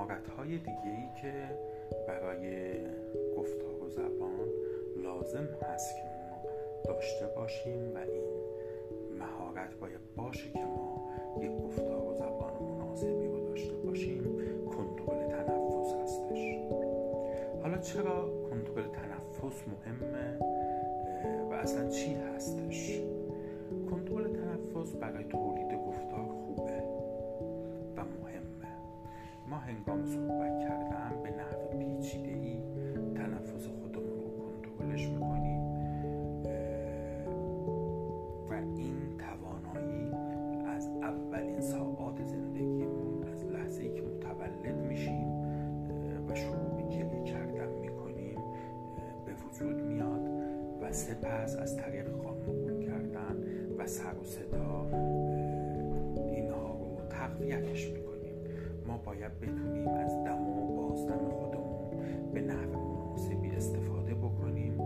مهارت های دیگه ای که برای گفتار و زبان لازم هست که ما داشته باشیم و این مهارت باید باشه که ما یک گفتار و زبان مناسبی رو داشته باشیم کنترل تنفس هستش. حالا چرا کنترل تنفس مهمه؟ و اصلا چی هستش؟ کنترل تنفس برای تولید ما هنگام صحبت کردن به نحو پیچیده ای تنفس خودمون رو کنترلش می‌کنیم. و این توانایی از اولین ساعات زندگیمون از لحظه ای که متولد میشیم و شروع به گریه کردن می‌کنیم به وجود میاد. و سپس از طریق قانون کردن و سر و صدا باید بتونیم از دم و بازدم خودمون به نحو مناسبی استفاده بکنیم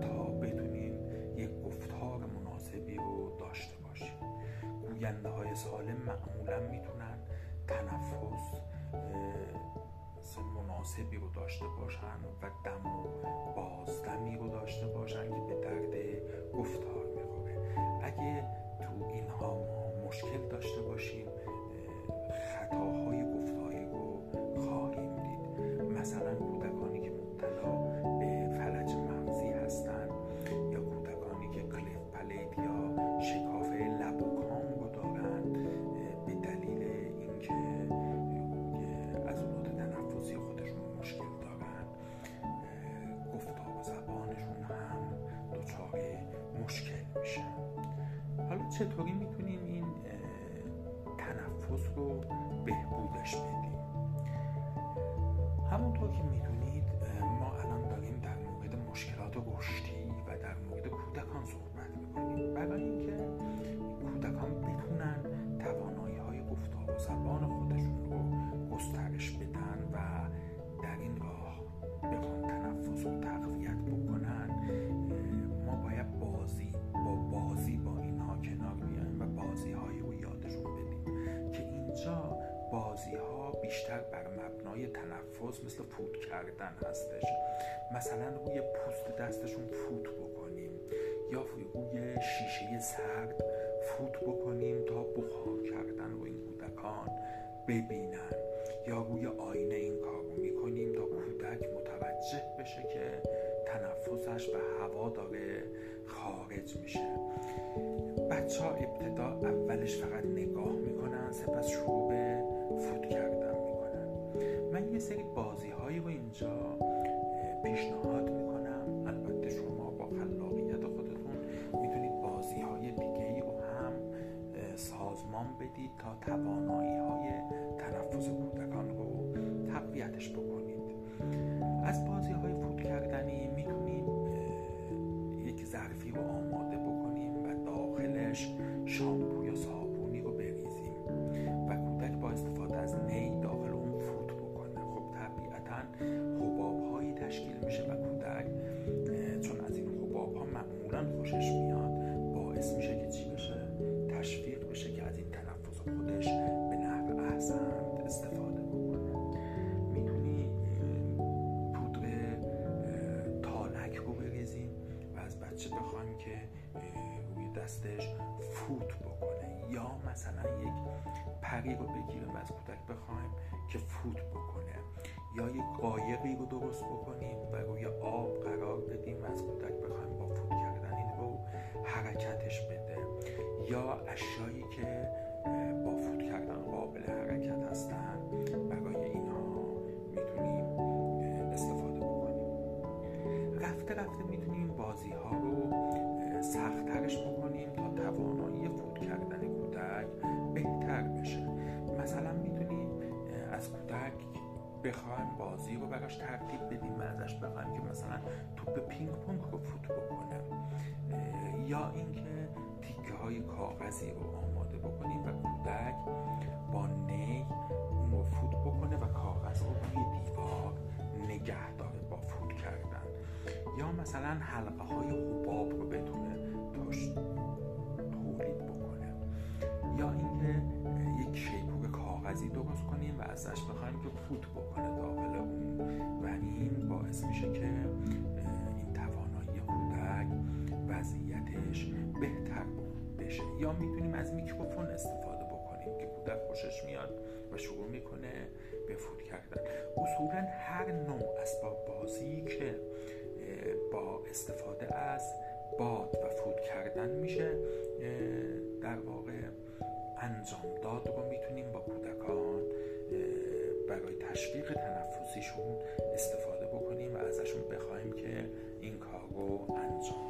تا بتونیم یک گفتار مناسبی رو داشته باشیم. گوینده های سالم معمولا می‌تونن تنفس مناسبی رو داشته باشن و دم چطوری می‌تونیم این تنفس رو بهبودش بدیم؟ همونطور که می‌دونید ما الان داریم در مورد مشکلات رشدی و در مورد کودکان صحبت می‌کنیم. تنفس مثل فوت کردن هستش. مثلا روی پوست دستشون فوت بکنیم. یا روی شیشه سرد فوت بکنیم تا بخار کردن رو این کودکان ببینن. یا روی آینه این کار رو می‌کنیم تا کودک متوجه بشه که تنفسش به هوا داره خارج میشه. بچه ها ابتدا اولش فقط نگاه می‌کنن سپس شروع به سازمان بدید تا توانایی های تنفس کودکان رو تقویتش بکنید. از بازی های فوت کردنی می‌تونیم یک ظرفی رو آماده بکنیم و داخلش شامپو یا صابونی رو بریزیم و کودک با استفاده از نی داخل اون فوت بکنه. خب طبیعتا حباب هایی تشکیل میشه و کودک چون از این حباب ها معمولا خوشش میاد باعث میشه بچه بخوایم که روی دستش فوت بکنه. یا مثلا یک پری رو بگیریم از کودک بخوایم که فوت بکنه. یا یک قایقی رو درست بکنیم و روی آب قرار بدیم و از کودک بخوایم با فوت کردن این رو حرکتش بده. یا اشیایی که با فوت کردن قابل حرکت هستن. بخوایم بازی رو براش ترتیب بدیم و ازش بخوایم که مثلا توپ پینگ پونگ رو فوت بکنه. یا اینکه تیکه های کاغذی رو آماده بکنیم و کودک با نی اون رو فوت بکنه و کاغذ رو روی دیوار نگه داره با فوت کردن. یا مثلا حلقه های حباب رو فوت بکنه داخل اون و این باعث میشه که این توانایی کودک وضعیتش بهتر بشه. یا می‌تونیم از میکروفون استفاده بکنیم که کودک خوشش میاد و شروع می‌کنه به فوت کردن. اصولا هر نوع اسباب بازی که با استفاده از باد و فوت کردن میشه در واقع انجام داد رو می‌تونیم با کودکان تشویق تنفسیشون استفاده بکنیم و ازشون بخوایم که این کار رو انجام